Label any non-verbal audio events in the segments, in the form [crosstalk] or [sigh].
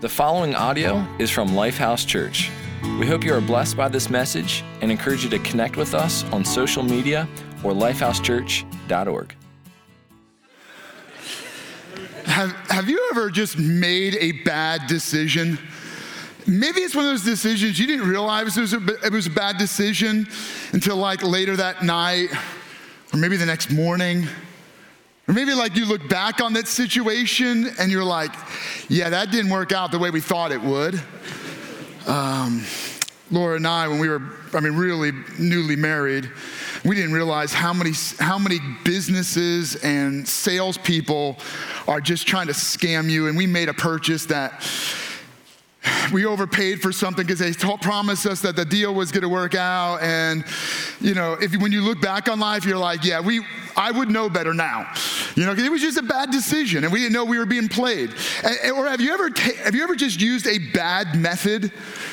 The following audio is from Lifehouse Church. We hope you are blessed by this message and encourage you to connect with us on social media or lifehousechurch.org. Have, have you ever just made a bad decision? Maybe it's one of those decisions you didn't realize it was, a, it was a bad decision until like later that night, or maybe the next morning. Or maybe like you look back on that situation and you're like, yeah, that didn't work out the way we thought it would. Um, Laura and I, when we were, I mean, really newly married, we didn't realize how many, how many businesses and salespeople are just trying to scam you. And we made a purchase that [sighs] we overpaid for something because they promised us that the deal was going to work out. And, you know, if when you look back on life, you're like, yeah, we, I would know better now. You know, it was just a bad decision and we didn't know we were being played. And, or have you ever, have you ever just used a bad method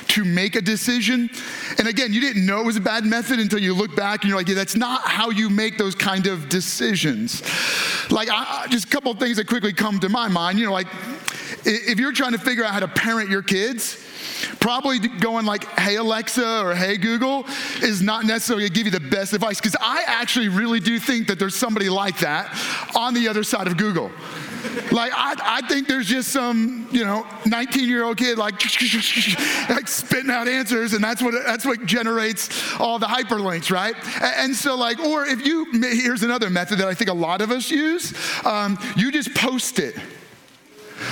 to make a decision? And again, you didn't know it was a bad method until you look back and you're like, yeah, that's not how you make those kind of decisions. Like, I, just a couple things that quickly come to my mind, you know, like, if you're trying to figure out how to parent your kids, probably going like, hey Alexa or hey Google is not necessarily gonna give you the best advice. Because I actually really do think that there's somebody like that on the other side of Google. like I, I, think there's just some you know 19 year old kid like, [laughs] like spitting out answers and that's what that's what generates all the hyperlinks right and so like or if you here's another method that i think a lot of us use um, you just post it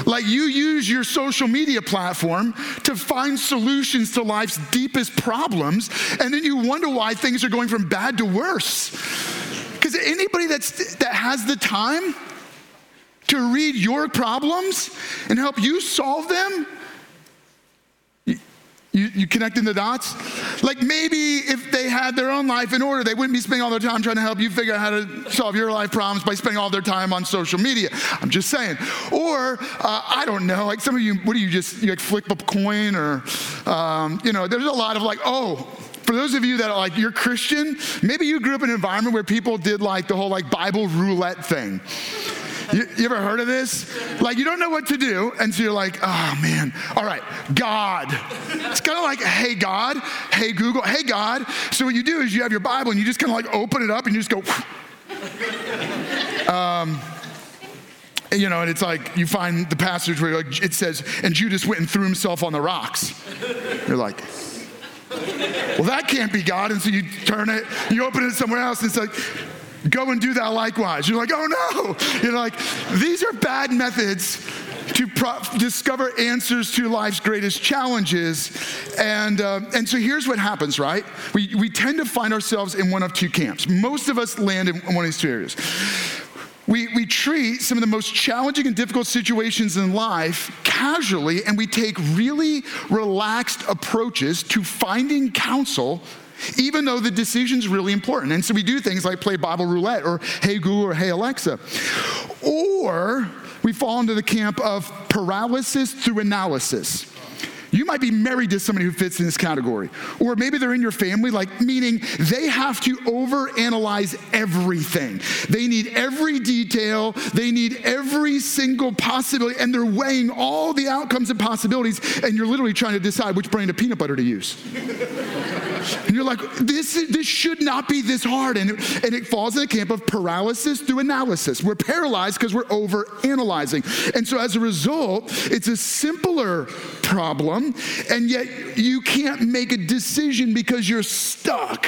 like you use your social media platform to find solutions to life's deepest problems, and then you wonder why things are going from bad to worse. Because anybody that's, that has the time to read your problems and help you solve them you, you connecting the dots? Like maybe if they had their own life in order, they wouldn't be spending all their time trying to help you figure out how to solve your life problems by spending all their time on social media. I'm just saying. Or uh, I don't know, like some of you, what do you just you like flip a coin or um, you know? There's a lot of like, oh, for those of you that are like you're Christian, maybe you grew up in an environment where people did like the whole like Bible roulette thing. You, you, ever heard of this? Like, you don't know what to do, and so you're like, oh man, all right, God. It's kind of like, hey, God, hey, Google, hey, God. So, what you do is you have your Bible and you just kind of like open it up and you just go, um, you know, and it's like you find the passage where like, it says, and Judas went and threw himself on the rocks. You're like, well, that can't be God. And so you turn it, you open it somewhere else, and it's like, Go and do that likewise. You're like, oh no. You're like, these are bad methods to pro- discover answers to life's greatest challenges. And, uh, and so here's what happens, right? We, we tend to find ourselves in one of two camps. Most of us land in one of these two areas. We, we treat some of the most challenging and difficult situations in life casually, and we take really relaxed approaches to finding counsel even though the decision's really important. And so we do things like play Bible roulette or Hey Google or Hey Alexa. Or we fall into the camp of paralysis through analysis. You might be married to somebody who fits in this category. Or maybe they're in your family, like meaning they have to overanalyze everything. They need every detail, they need every single possibility, and they're weighing all the outcomes and possibilities, and you're literally trying to decide which brand of peanut butter to use. [laughs] and you're like, this, this should not be this hard. And and it falls in the camp of paralysis through analysis. We're paralyzed because we're over analyzing. And so as a result, it's a simpler problem and yet you can't make a decision because you're stuck.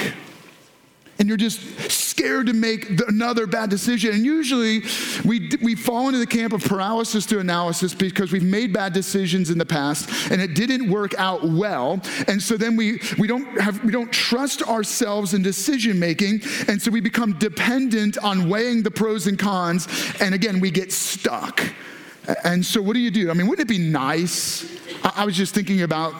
And you're just scared to make another bad decision. And usually we, we fall into the camp of paralysis to analysis because we've made bad decisions in the past and it didn't work out well. And so then we, we, don't, have, we don't trust ourselves in decision making. And so we become dependent on weighing the pros and cons. And again, we get stuck. And so, what do you do? I mean, wouldn't it be nice? I, was just thinking about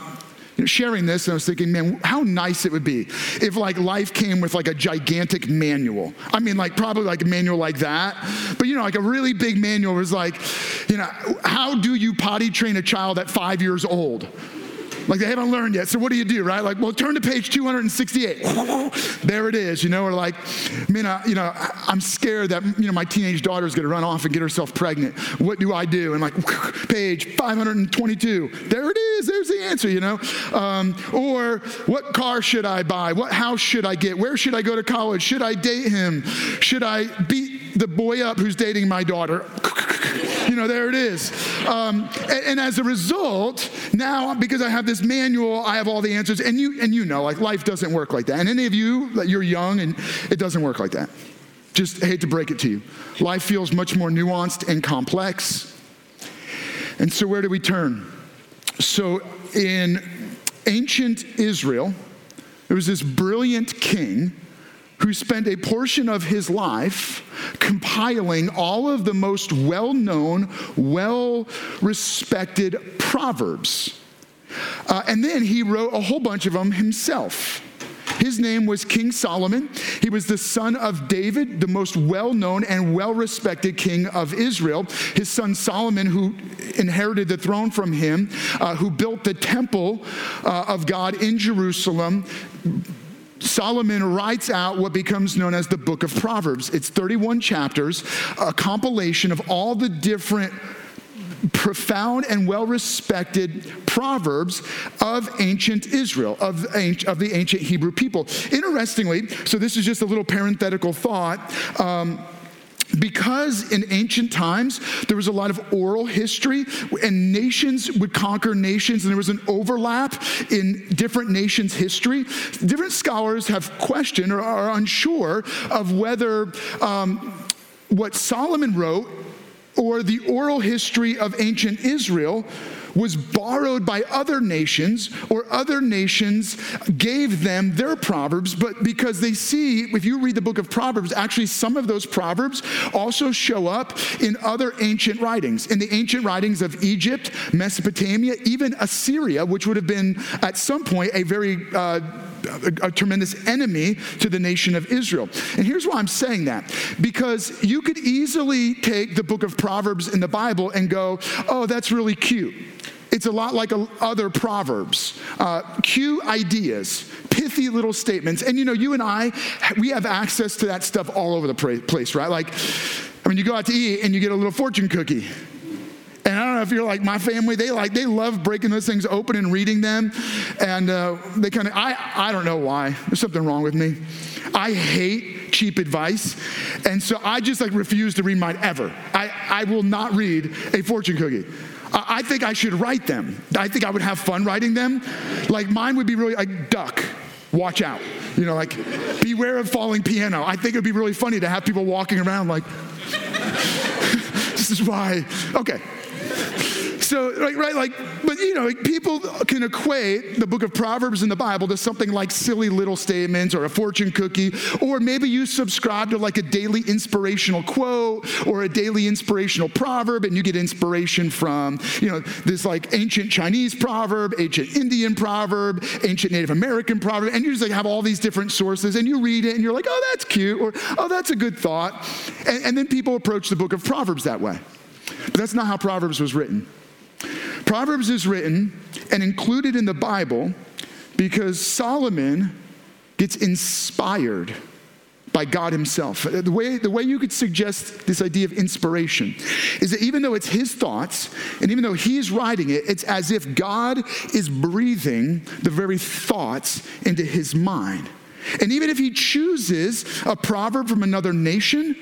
sharing this and I was thinking, man, how nice it would be if like life came with like a gigantic manual. I mean, like probably like a manual like that, but you know, like a really big manual was like, you know, how do you potty train a child at five years old? Like they haven't learned yet. So what do you do, right? Like, well, turn to page 268. [laughs] there it is, you know, or like, man, I, you know, I'm scared that, you know, my teenage daughter is going to run off and get herself pregnant. What do I do? And like, [laughs] page 522. There it is. There's the answer, you know. Um, or what car should I buy? What house should I get? Where should I go to college? Should I date him? Should I beat the boy up who's dating my daughter? [laughs] you know, there it is. Um, and, and, as a result, now because I have this manual, I have all the answers. And you and you know, like life doesn't work like that. And any of you, like you're young, and it doesn't work like that. Just hate to break it to you. Life feels much more nuanced and complex. And so, where do we turn? So, in ancient Israel, there was this brilliant king who spent a portion of his life compiling all of the most well known, well respected proverbs. Uh, and then he wrote a whole bunch of them himself. His name was King Solomon. He was the son of David, the most well known and well respected king of Israel. His son Solomon, who inherited the throne from him, uh, who built the temple uh, of God in Jerusalem Solomon writes out what becomes known as the book of Proverbs. It's 31 chapters, a compilation of all the different profound and well respected proverbs of ancient Israel, of, of the ancient Hebrew people. Interestingly, so this is just a little parenthetical thought. Um, because in ancient times there was a lot of oral history and nations would conquer nations and there was an overlap in different nations history. Different scholars have questioned or are unsure of whether um, what solomon wrote or the oral history of ancient israel was borrowed by other nations, or other nations gave them their proverbs, but because they see, if you read the book of Proverbs, actually some of those proverbs also show up in other ancient writings. In the ancient writings of Egypt, Mesopotamia, even Assyria, which would have been at some point a very uh, a, a, tremendous enemy to the nation of Israel. And here's why I'm saying that because you could easily take the book of Proverbs in the Bible and go, oh, that's really cute. It's a lot like a, other proverbs, uh, cute ideas, pithy little statements. And you know, you and I, we have access to that stuff all over the place, right? Like, I mean, you go out to eat and you get a little fortune cookie. And I don't know if you're like my family, they like they love breaking those things open and reading them, and uh, they kind of I I don't know why. There's something wrong with me. I hate cheap advice, and so I just like refuse to read mine ever. I I will not read a fortune cookie. I think I should write them. I think I would have fun writing them. Like mine would be really like duck, watch out. You know, like beware of falling piano. I think it'd be really funny to have people walking around like, [laughs] this is why. Okay, so, right, right, like, but you know, people can equate the book of Proverbs in the Bible to something like silly little statements or a fortune cookie, or maybe you subscribe to like a daily inspirational quote or a daily inspirational proverb, and you get inspiration from, you know, this like ancient Chinese proverb, ancient Indian proverb, ancient Native American proverb, and you just like have all these different sources, and you read it, and you're like, oh, that's cute, or oh, that's a good thought, and, and then people approach the book of Proverbs that way. But that's not how Proverbs was written. Proverbs is written and included in the Bible because Solomon gets inspired by God Himself. The way, the way you could suggest this idea of inspiration is that even though it's His thoughts, and even though He's writing it, it's as if God is breathing the very thoughts into His mind. And even if he chooses a proverb from another nation,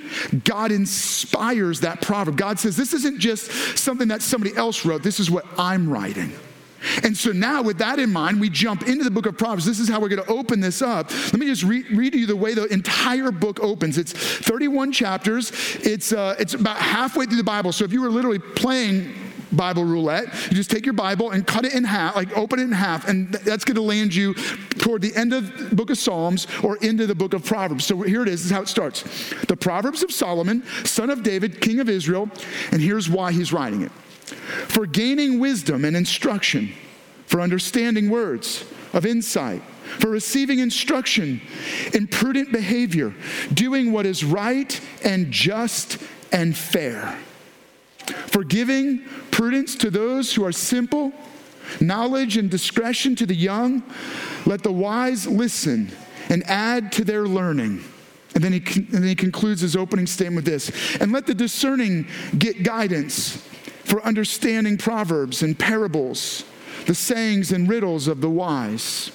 God inspires that proverb. God says, This isn't just something that somebody else wrote, this is what I'm writing. And so now, with that in mind, we jump into the book of Proverbs. This is how we're going to open this up. Let me just re- read you the way the entire book opens. It's 31 chapters. It's uh, it's about halfway through the Bible. So if you were literally playing Bible roulette. You just take your Bible and cut it in half, like open it in half, and that's going to land you toward the end of the book of Psalms or into the book of Proverbs. So here it is, this is how it starts. The Proverbs of Solomon, son of David, king of Israel, and here's why he's writing it. For gaining wisdom and instruction, for understanding words of insight, for receiving instruction in prudent behavior, doing what is right and just and fair for giving prudence to those who are simple, knowledge and discretion to the young. Let the wise listen and add to their learning. And then, he, and then he concludes his opening statement with this And let the discerning get guidance for understanding proverbs and parables, the sayings and riddles of the wise.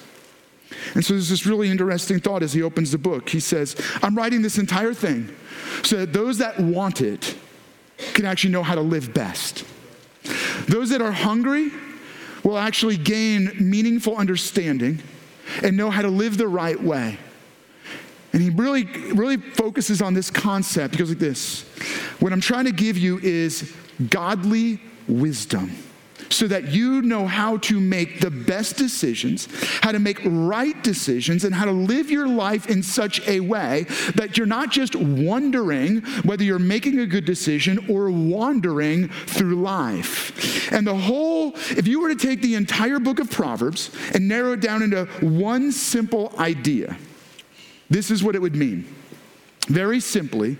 And so there's this really interesting thought as he opens the book. He says, I'm writing this entire thing so that those that want it can actually know how to live best. Those that are hungry will actually gain meaningful understanding and know how to live the right way. And he really, really focuses on this concept. He goes like this What I'm trying to give you is godly wisdom so that you know how to make the best decisions, how to make right decisions, and how to live your life in such a way that you're not just wondering whether you're making a good decision or wandering through life. And the whole, if you were to take the entire book of Proverbs and narrow it down into one simple idea, this is what it would mean. Very simply,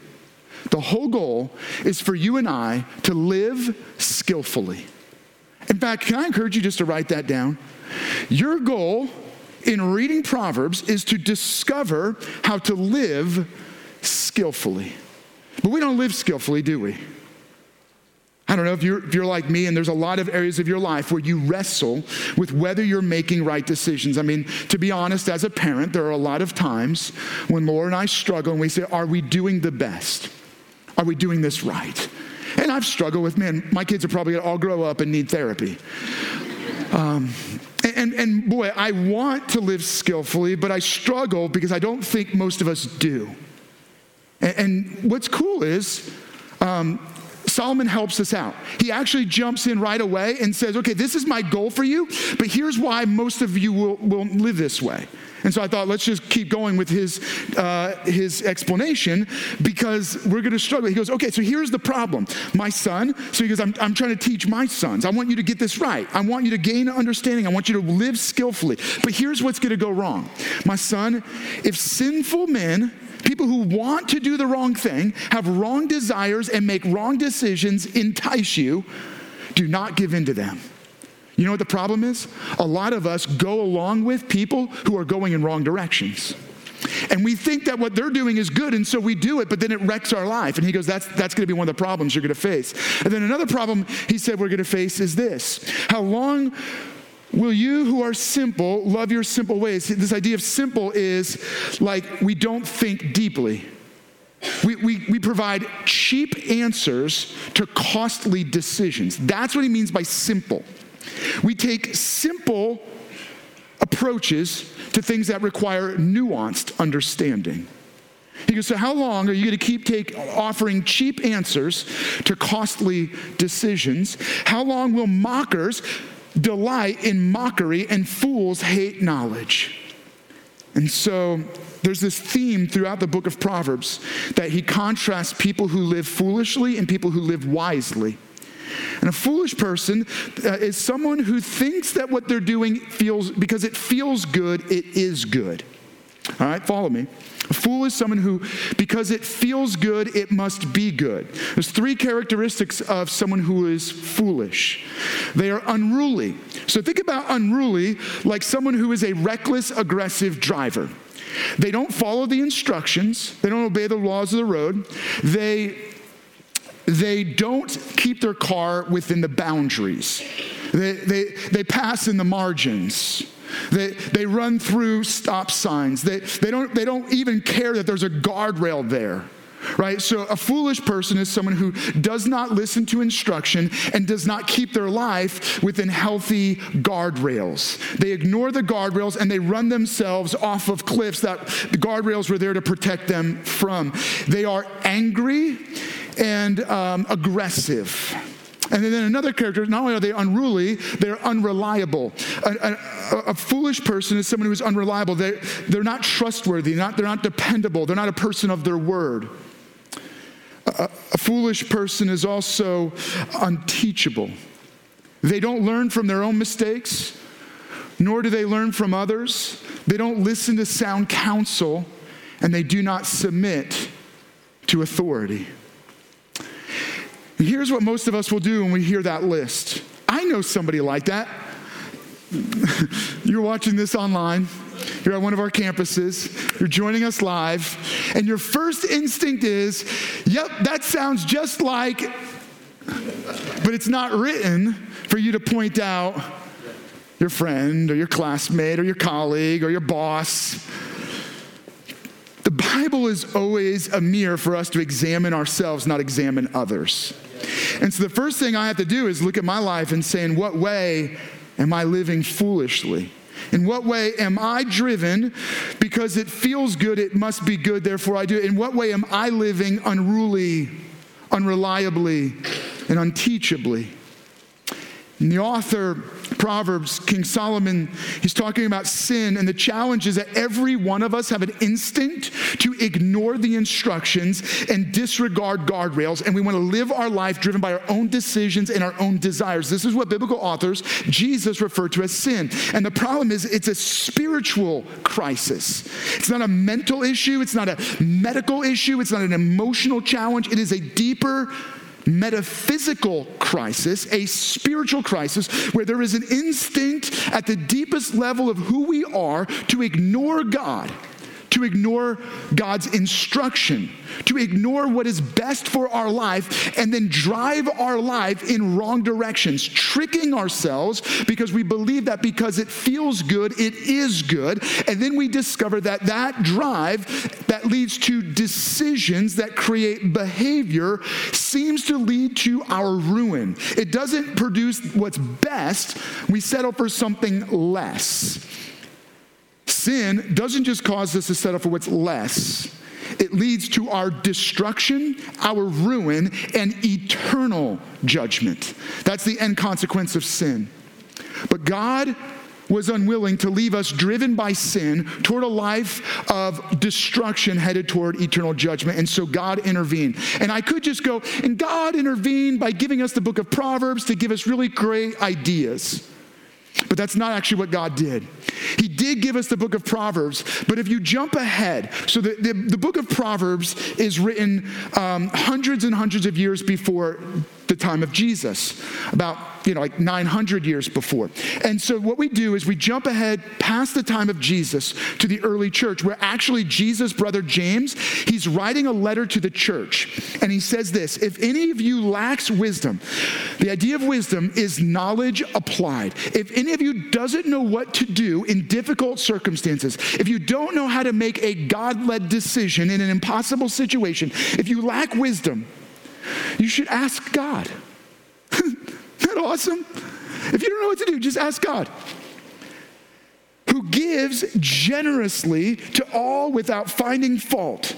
the whole goal is for you and I to live skillfully. In fact, can I encourage you just to write that down? Your goal in reading Proverbs is to discover how to live skillfully. But we don't live skillfully, do we? I don't know if you're, if you're like me, and there's a lot of areas of your life where you wrestle with whether you're making right decisions. I mean, to be honest, as a parent, there are a lot of times when Laura and I struggle and we say, Are we doing the best? Are we doing this right? And I've struggled with, man, my kids are probably gonna all grow up and need therapy. Um, and, and boy, I want to live skillfully, but I struggle because I don't think most of us do. And, and what's cool is, um, Solomon helps us out. He actually jumps in right away and says, Okay, this is my goal for you, but here's why most of you will, will live this way. And so I thought, let's just keep going with his, uh, his explanation because we're going to struggle. He goes, okay, so here's the problem. My son, so he goes, I'm, I'm trying to teach my sons. I want you to get this right. I want you to gain understanding. I want you to live skillfully. But here's what's going to go wrong. My son, if sinful men, people who want to do the wrong thing, have wrong desires, and make wrong decisions entice you, do not give in to them. You know what the problem is? A lot of us go along with people who are going in wrong directions. And we think that what they're doing is good, and so we do it, but then it wrecks our life. And he goes, That's, that's going to be one of the problems you're going to face. And then another problem he said we're going to face is this How long will you who are simple love your simple ways? This idea of simple is like we don't think deeply. We, we, we provide cheap answers to costly decisions. That's what he means by simple. We take simple approaches to things that require nuanced understanding. He goes, So, how long are you going to keep take, offering cheap answers to costly decisions? How long will mockers delight in mockery and fools hate knowledge? And so, there's this theme throughout the book of Proverbs that he contrasts people who live foolishly and people who live wisely. And a foolish person uh, is someone who thinks that what they're doing feels, because it feels good, it is good. All right, follow me. A fool is someone who, because it feels good, it must be good. There's three characteristics of someone who is foolish. They are unruly. So think about unruly like someone who is a reckless, aggressive driver. They don't follow the instructions, they don't obey the laws of the road. They they don't keep their car within the boundaries. They, they, they pass in the margins. They, they run through stop signs. They, they, don't, they don't even care that there's a guardrail there. Right? So, a foolish person is someone who does not listen to instruction and does not keep their life within healthy guardrails. They ignore the guardrails and they run themselves off of cliffs that the guardrails were there to protect them from. They are angry and um, aggressive. And then another character, not only are they unruly, they're unreliable. A, a, a, foolish person is someone who is unreliable. They, they're not trustworthy, not, they're not dependable, they're not a person of their word. A, a foolish person is also unteachable. They don't learn from their own mistakes, nor do they learn from others. They don't listen to sound counsel, and they do not submit to authority. Here's what most of us will do when we hear that list. I know somebody like that. [laughs] you're watching this online, you're at one of our campuses, you're joining us live, and your first instinct is, yep, that sounds just like, but it's not written for you to point out your friend or your classmate or your colleague or your boss. The Bible is always a mirror for us to examine ourselves, not examine others. And so the first thing I have to do is look at my life and say, in what way am I living foolishly? In what way am I driven because it feels good, it must be good, therefore I do it? In what way am I living unruly, unreliably, and unteachably? And the author Proverbs, King Solomon, he's talking about sin, and the challenge is that every one of us have an instinct to ignore the instructions and disregard guardrails, and we want to live our life driven by our own decisions and our own desires. This is what biblical authors, Jesus referred to as sin. And the problem is, it's a spiritual crisis. It's not a mental issue, it's not a medical issue, it's not an emotional challenge, it is a deeper metaphysical crisis, a spiritual crisis, where there is an instinct at the deepest level of who we are to ignore God ignore God's instruction, to ignore what is best for our life, and then drive our life in wrong directions, tricking ourselves because we believe that because it feels good, it is good. And then we discover that that drive that leads to decisions that create behavior seems to lead to our ruin. It doesn't produce what's best, we settle for something less. Sin doesn't just cause us to settle for what's less, it leads to our destruction, our ruin, and eternal judgment. That's the end consequence of sin. But God was unwilling to leave us driven by sin toward a life of destruction headed toward eternal judgment. And so God intervened. And I could just go, and God intervened by giving us the book of Proverbs to give us really great ideas. But that's not actually what God did. He did give us the book of Proverbs, but if you jump ahead, so the, the, the book of Proverbs is written um, hundreds and hundreds of years before the time of Jesus, about you know like 900 years before. And so what we do is we jump ahead past the time of Jesus to the early church, where actually Jesus' brother James, he's writing a letter to the church, and he says this: If any of you lacks wisdom, the idea of wisdom is knowledge applied. If any of you doesn't know what to do in difficult circumstances, if you don't know how to make a God-led decision in an impossible situation, if you lack wisdom, you should ask God. [laughs] Isn't that awesome? If you don't know what to do, just ask God. Who gives generously to all without finding fault,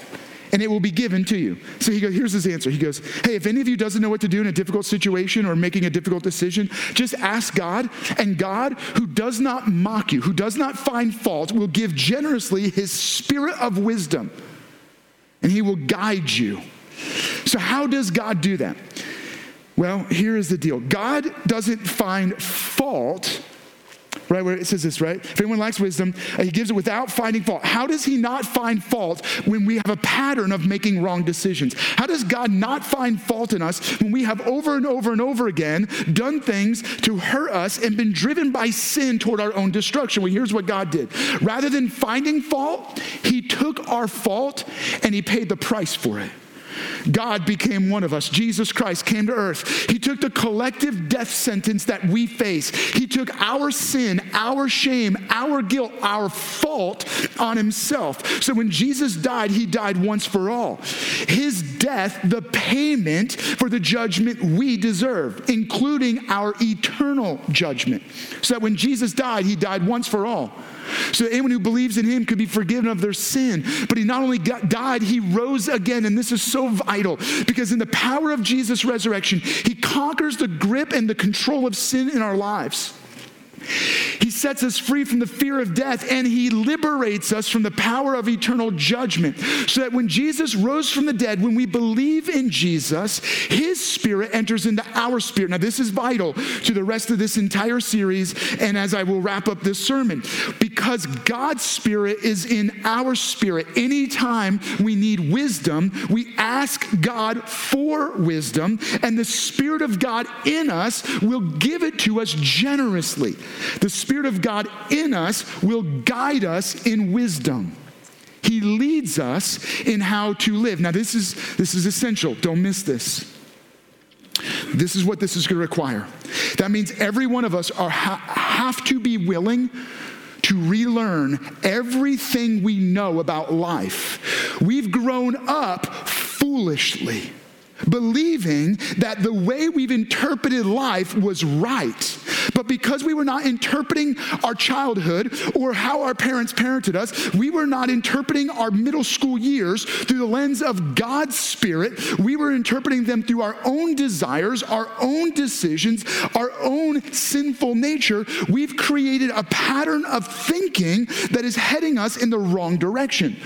and it will be given to you. So he goes, here's his answer. He goes, Hey, if any of you doesn't know what to do in a difficult situation or making a difficult decision, just ask God, and God, who does not mock you, who does not find fault, will give generously his spirit of wisdom, and he will guide you. So, how does God do that? Well, here is the deal God doesn't find fault right? Where it says this, right? If anyone lacks wisdom, uh, he gives it without finding fault. How does he not find fault when we have a pattern of making wrong decisions? How does God not find fault in us when we have over and over and over again done things to hurt us and been driven by sin toward our own destruction? Well, here's what God did. Rather than finding fault, he took our fault and he paid the price for it. God became one of us. Jesus Christ came to earth. He took the collective death sentence that we face. He took our sin, our shame, our guilt, our fault on himself. So when Jesus died, he died once for all. His death, the payment for the judgment we deserve, including our eternal judgment. So that when Jesus died, he died once for all. So anyone who believes in him could be forgiven of their sin. But he not only got, died, he rose again. And this is so vital because in the power of Jesus' resurrection, he conquers the grip and the control of sin in our lives. He sets us free from the fear of death and he liberates us from the power of eternal judgment. So that when Jesus rose from the dead, when we believe in Jesus, his spirit enters into our spirit. Now, this is vital to the rest of this entire series and as I will wrap up this sermon. Because God's spirit is in our spirit. Anytime we need wisdom, we ask God for wisdom, and the spirit of God in us will give it to us generously. The Spirit of God in us will guide us in wisdom. He leads us in how to live. Now, this is, this is essential. Don't miss this. This is what this is going to require. That means every one of us are, ha- have to be willing to relearn everything we know about life. We've grown up foolishly believing that the way we've interpreted life was right. But because we were not interpreting our childhood or how our parents parented us, we were not interpreting our middle school years through the lens of God's Spirit. We were interpreting them through our own desires, our own decisions, our own sinful nature. We've created a pattern of thinking that is heading us in the wrong direction.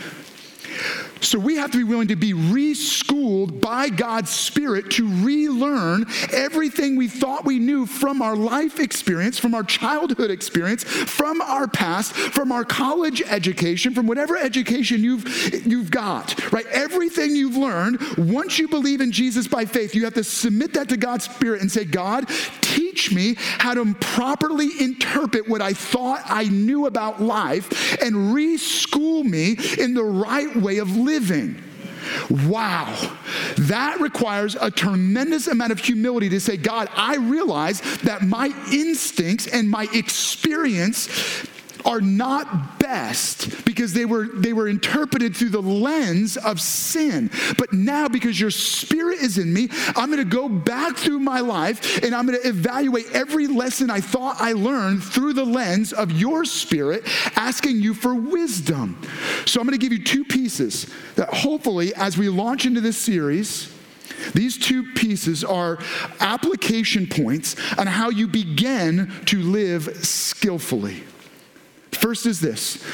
So we have to be willing to be reschooled by God's Spirit to relearn everything we thought we knew from our life experience, from our childhood experience, from our past, from our college education, from whatever education you've, you've got, right? Everything you've learned, once you believe in Jesus by faith, you have to submit that to God's Spirit and say, God, teach me how to properly interpret what I thought I knew about life and reschool me in the right way of living. Wow. That requires a tremendous amount of humility to say, God, I realize that my instincts and my experience are not best because they were they were interpreted through the lens of sin but now because your spirit is in me i'm going to go back through my life and i'm going to evaluate every lesson i thought i learned through the lens of your spirit asking you for wisdom so i'm going to give you two pieces that hopefully as we launch into this series these two pieces are application points on how you begin to live skillfully. First is this.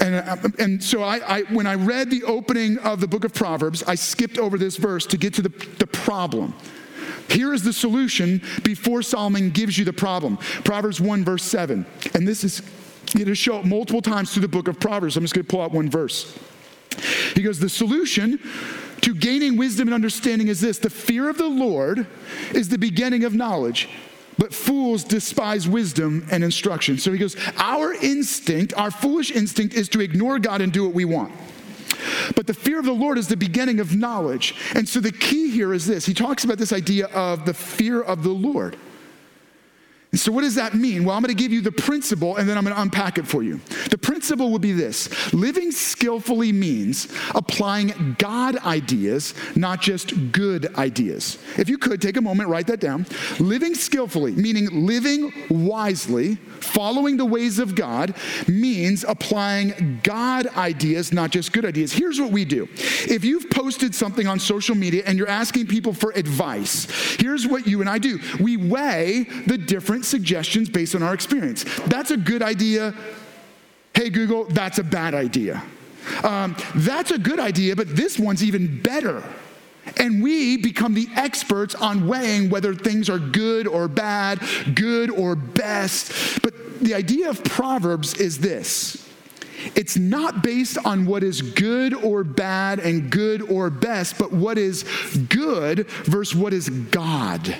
And, uh, and so I, I, when I read the opening of the book of Proverbs, I skipped over this verse to get to the, the problem. Here is the solution before Solomon gives you the problem. Proverbs 1, verse 7. And this is going to show up multiple times through the book of Proverbs. I'm just going to pull out one verse. He goes, The solution to gaining wisdom and understanding is this the fear of the Lord is the beginning of knowledge. But fools despise wisdom and instruction. So he goes, Our instinct, our foolish instinct, is to ignore God and do what we want. But the fear of the Lord is the beginning of knowledge. And so the key here is this He talks about this idea of the fear of the Lord. And so, what does that mean? Well, I'm going to give you the principle and then I'm going to unpack it for you. The principle would be this living skillfully means applying God ideas, not just good ideas. If you could take a moment, write that down. Living skillfully, meaning living wisely, following the ways of God, means applying God ideas, not just good ideas. Here's what we do if you've posted something on social media and you're asking people for advice, here's what you and I do we weigh the different suggestions based on our experience. That's a good idea. Hey, Google, that's a bad idea. Um, that's a good idea, but this one's even better. And we become the experts on weighing whether things are good or bad, good or best. But the idea of Proverbs is this it's not based on what is good or bad and good or best, but what is good versus what is God.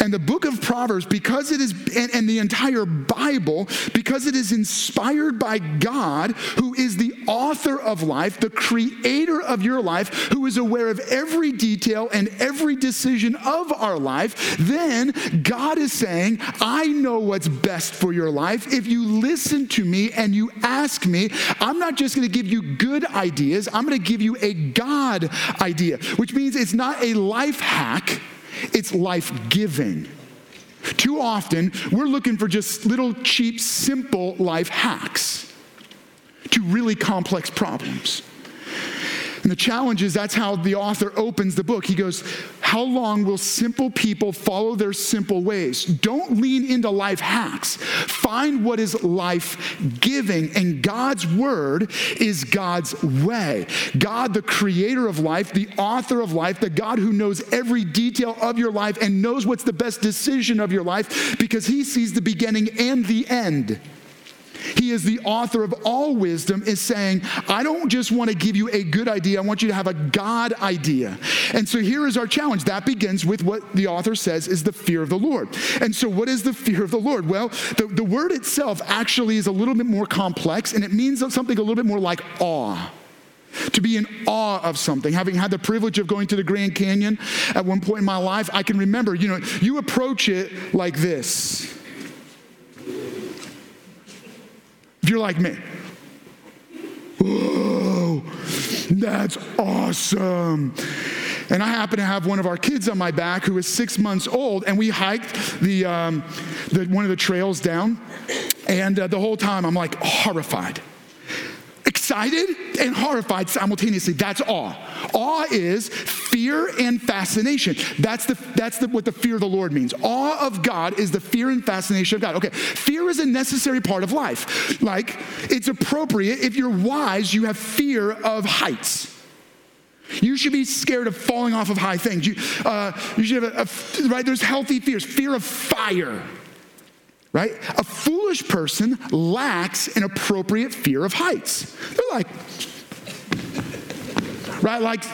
And the book of Proverbs, because it is, and, and, the entire Bible, because it is inspired by God, who is the author of life, the creator of your life, who is aware of every detail and every decision of our life, then God is saying, I know what's best for your life. If you listen to me and you ask me, I'm not just going to give you good ideas, I'm going to give you a God idea, which means it's not a life hack it's life giving. Too often, we're looking for just little cheap, simple life hacks to really complex problems. And the challenge is that's how the author opens the book. He goes, How long will simple people follow their simple ways? Don't lean into life hacks. Find what is life giving. And God's word is God's way. God, the creator of life, the author of life, the God who knows every detail of your life and knows what's the best decision of your life because he sees the beginning and the end. He is the author of all wisdom, is saying, I don't just want to give you a good idea, I want you to have a God idea. And so here is our challenge. That begins with what the author says is the fear of the Lord. And so, what is the fear of the Lord? Well, the, the word itself actually is a little bit more complex, and it means something a little bit more like awe to be in awe of something. Having had the privilege of going to the Grand Canyon at one point in my life, I can remember, you know, you approach it like this. If you're like me, that's awesome. And I happen to have one of our kids on my back who is six months old, and we hiked the, um, the one of the trails down. And uh, the whole time I'm like horrified excited and horrified simultaneously. That's awe. Awe is fear and fascination. That's, the, that's the, what the fear of the Lord means. Awe of God is the fear and fascination of God. Okay, fear is a necessary part of life. Like, it's appropriate. If you're wise, you have fear of heights. You should be scared of falling off of high things. You, uh, you should have, a, a, right? There's healthy fears. Fear of fire right? A foolish person lacks an appropriate fear of heights. They're like, right? Like,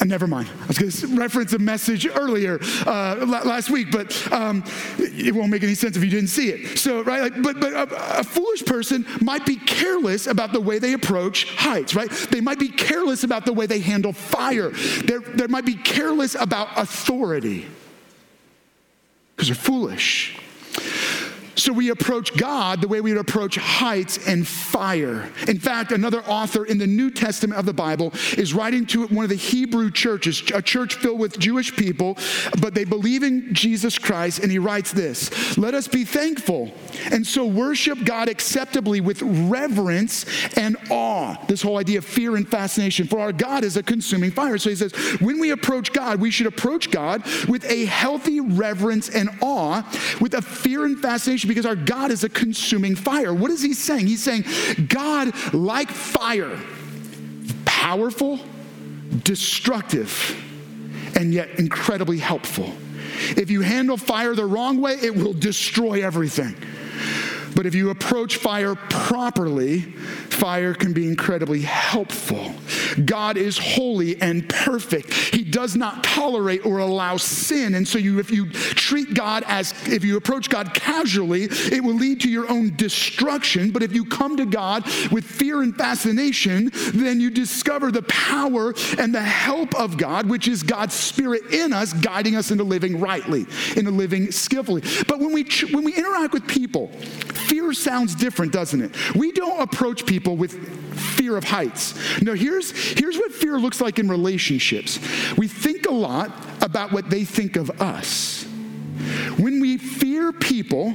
uh, never mind. I was going to reference a message earlier uh, last week, but um, it won't make any sense if you didn't see it. So, right, like, but but a, a, foolish person might be careless about the way they approach heights, right? They might be careless about the way they handle fire. They they might be careless about authority because they're foolish. So we approach God the way we would approach heights and fire. In fact, another author in the New Testament of the Bible is writing to one of the Hebrew churches, a church filled with Jewish people, but they believe in Jesus Christ, and he writes this Let us be thankful and so worship God acceptably with reverence and awe. This whole idea of fear and fascination. For our God is a consuming fire. So he says, when we approach God, we should approach God with a healthy reverence and awe, with a fear and fascination because our God is a consuming fire. What is he saying? He's saying, God, like fire, powerful, destructive, and yet incredibly helpful. If you handle fire the wrong way, it will destroy everything. But if you approach fire properly, fire can be incredibly helpful. God is holy and perfect. He does not tolerate or allow sin. And so you if you treat God as if you approach God casually, it will lead to your own destruction. But if you come to God with fear and fascination, then you discover the power and the help of God, which is God's spirit in us guiding us into living rightly, into living skillfully. But when we when we interact with people, fear sounds different, doesn't it? We don't approach people with fear of heights. No, here's, here's what fear looks like in relationships we think a lot about what they think of us. When we fear people,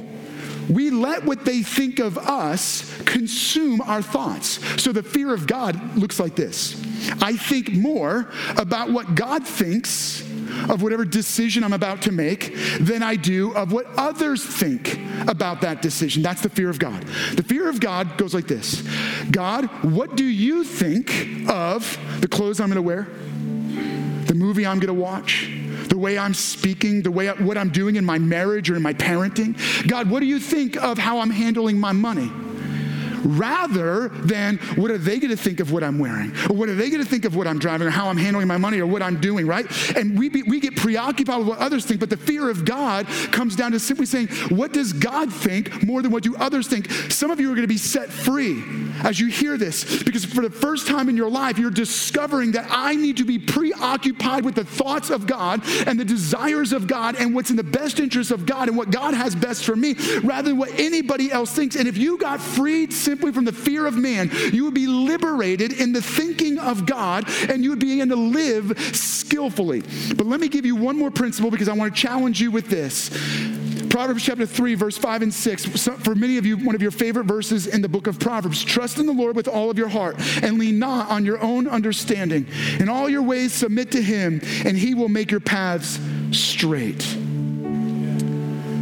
we let what they think of us consume our thoughts. So the fear of God looks like this I think more about what God thinks of whatever decision I'm about to make than I do of what others think about that decision. That's the fear of God. The fear of God goes like this God, what do you think of the clothes I'm going to wear? The movie I'm going to watch? the way I'm speaking, the way I, what I'm doing in my marriage or in my parenting? God, what do you think of how I'm handling my money? Rather than what are they going to think of what I'm wearing? Or what are they going to think of what I'm driving or how I'm handling my money or what I'm doing, right? And we, be, we get preoccupied with what others think, but the fear of God comes down to simply saying, what does God think more than what do others think? Some of you are going to be set free as you hear this because for the first time in your life, you're discovering that I need to be preoccupied with the thoughts of God and the desires of God and what's in the best interest of God and what God has best for me rather than what anybody else thinks. And if you got freed simply from the fear of man, you would be liberated in the thinking of God and you would begin to live skillfully. But let me give you one more principle because I want to challenge you with this. Proverbs chapter 3, verse 5 and 6. For many of you, one of your favorite verses in the book of Proverbs. Trust in the Lord with all of your heart and lean not on your own understanding. In all your ways, submit to him, and he will make your paths straight.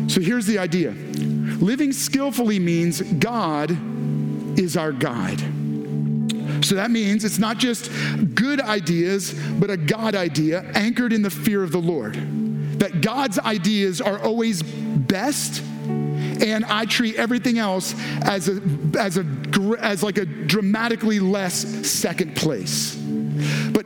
So here's the idea living skillfully means God is our guide. So that means it's not just good ideas, but a God idea anchored in the fear of the Lord. That God's ideas are always best and I treat everything else as a as a as like a dramatically less second place.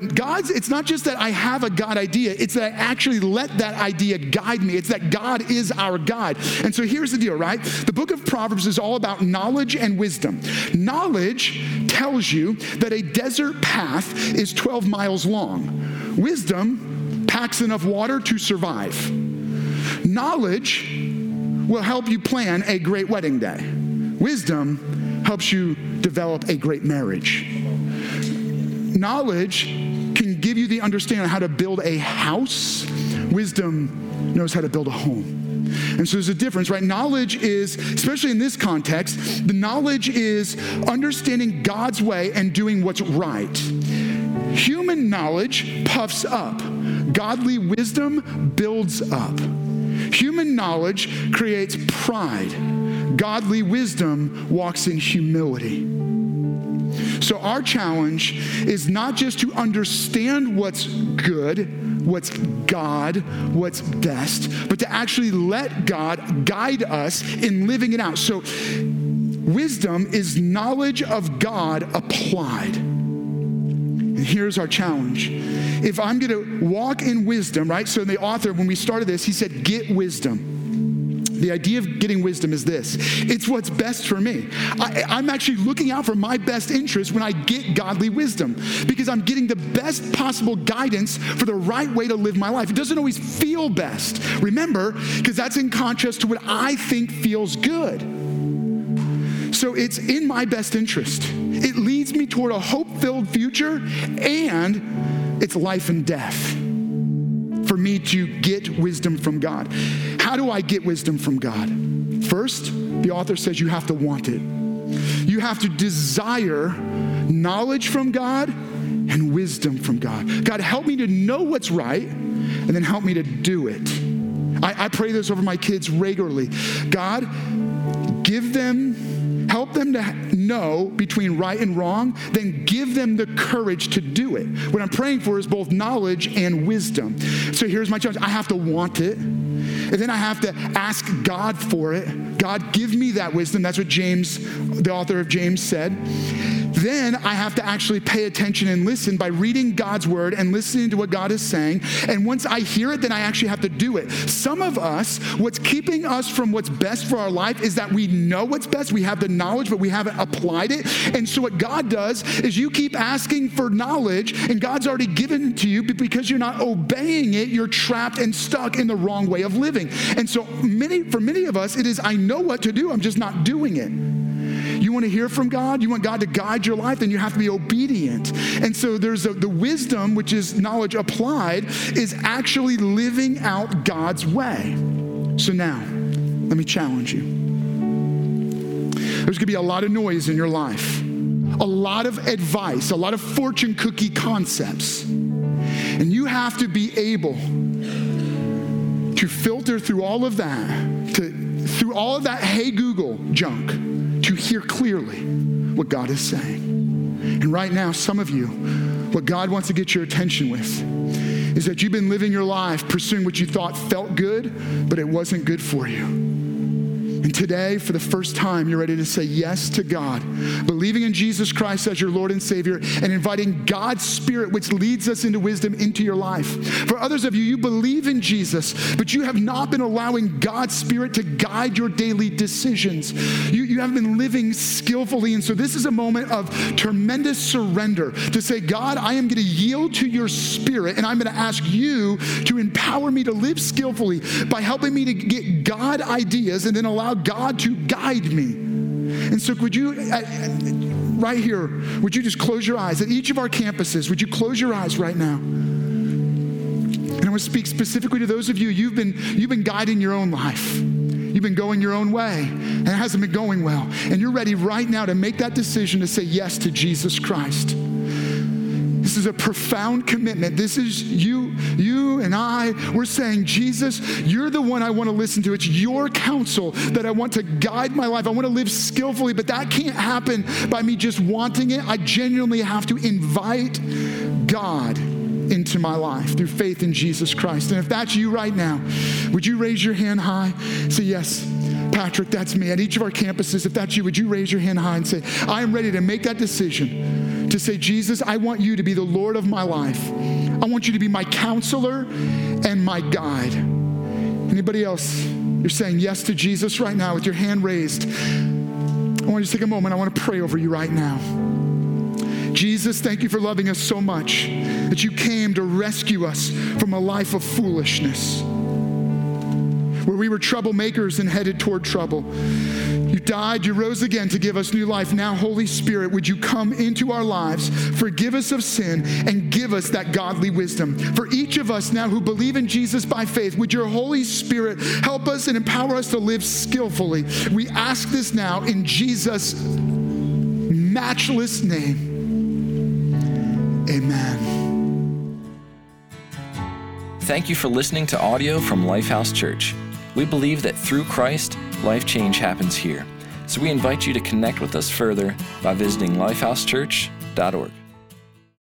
But God's, it's not just that I have a God idea, it's that I actually let that idea guide me. It's that God is our guide. And so here's the deal, right? The book of Proverbs is all about knowledge and wisdom. Knowledge tells you that a desert path is 12 miles long, wisdom packs enough water to survive. Knowledge will help you plan a great wedding day. Wisdom helps you develop a great marriage. Knowledge can give you the understanding how to build a house. Wisdom knows how to build a home. And so there's a difference, right? Knowledge is, especially in this context, the knowledge is understanding God's way and doing what's right. Human knowledge puffs up, godly wisdom builds up. Human knowledge creates pride, godly wisdom walks in humility. So, our challenge is not just to understand what's good, what's God, what's best, but to actually let God guide us in living it out. So, wisdom is knowledge of God applied. And here's our challenge. If I'm going to walk in wisdom, right? So, the author, when we started this, he said, Get wisdom. The idea of getting wisdom is this it's what's best for me. I, am actually looking out for my best interest when I get godly wisdom because I'm getting the best possible guidance for the right way to live my life. It doesn't always feel best. Remember, because that's in contrast to what I think feels good. So it's in my best interest. It leads me toward a hope filled future and it's life and death me to get wisdom from God. How do I get wisdom from God? First, the author says you have to want it. You have to desire knowledge from God and wisdom from God. God, help me to know what's right and then help me to do it. I, I pray this over my kids regularly. God, give them help them to know between right and wrong, then give them the courage to do it. What I'm praying for is both knowledge and wisdom. So here's my challenge I have to want it. And then I have to ask God for it. God, give me that wisdom. That's what James, the author of James, said. Then I have to actually pay attention and listen by reading God's word and listening to what God is saying. And once I hear it, then I actually have to do it. Some of us, what's keeping us from what's best for our life is that we know what's best. We have the knowledge, but we haven't applied it. And so what God does is you keep asking for knowledge, and God's already given it to you, but because you're not obeying it, you're trapped and stuck in the wrong way of living. And so many, for many of us, it is I know what to do, I'm just not doing it. You want to hear from God? You want God to guide your life? Then you have to be obedient. And so there's a, the wisdom, which is knowledge applied, is actually living out God's way. So now, let me challenge you. There's going to be a lot of noise in your life, a lot of advice, a lot of fortune cookie concepts. And you have to be able to filter through all of that, to, through all of that hey Google junk to hear clearly what God is saying. And right now, some of you, what God wants to get your attention with is that you've been living your life pursuing what you thought felt good, but it wasn't good for you. And today, for the first time, you're ready to say yes to God, believing in Jesus Christ as your Lord and Savior, and inviting God's Spirit, which leads us into wisdom, into your life. For others of you, you believe in Jesus, but you have not been allowing God's Spirit to guide your daily decisions. You, you haven't been living skillfully. And so, this is a moment of tremendous surrender to say, God, I am going to yield to your Spirit, and I'm going to ask you to empower me to live skillfully by helping me to get God ideas and then allow allow God to guide me. And so, would you, uh, uh, right here, would you just close your eyes? At each of our campuses, would you close your eyes right now? And I want to speak specifically to those of you, you've been, you've been guiding your own life. You've been going your own way, and it hasn't been going well. And you're ready right now to make that decision to say yes to Jesus Christ. This is a profound commitment. This is you, you and I. We're saying, Jesus, you're the one I want to listen to. It's your counsel that I want to guide my life. I want to live skillfully, but that can't happen by me just wanting it. I genuinely have to invite God into my life through faith in Jesus Christ. And if that's you right now, would you raise your hand high? Say, Yes, Patrick, that's me. At each of our campuses, if that's you, would you raise your hand high and say, I am ready to make that decision to say, Jesus, I want you to be the Lord of my life. I want you to be my counselor and my guide. Anybody else? You're saying yes to Jesus right now with your hand raised. I want you to take a moment. I want to pray over you right now. Jesus, thank you for loving us so much that you came to rescue us from a life of foolishness where we were troublemakers and headed toward trouble. You died, you rose again to give us new life. Now, Holy Spirit, would you come into our lives, forgive us of sin, and give us that godly wisdom? For each of us now who believe in Jesus by faith, would your Holy Spirit help us and empower us to live skillfully? We ask this now in Jesus' matchless name. Amen. Thank you for listening to audio from Lifehouse Church. We believe that through Christ, life change happens here. So we invite you to connect with us further by visiting lifehousechurch.org.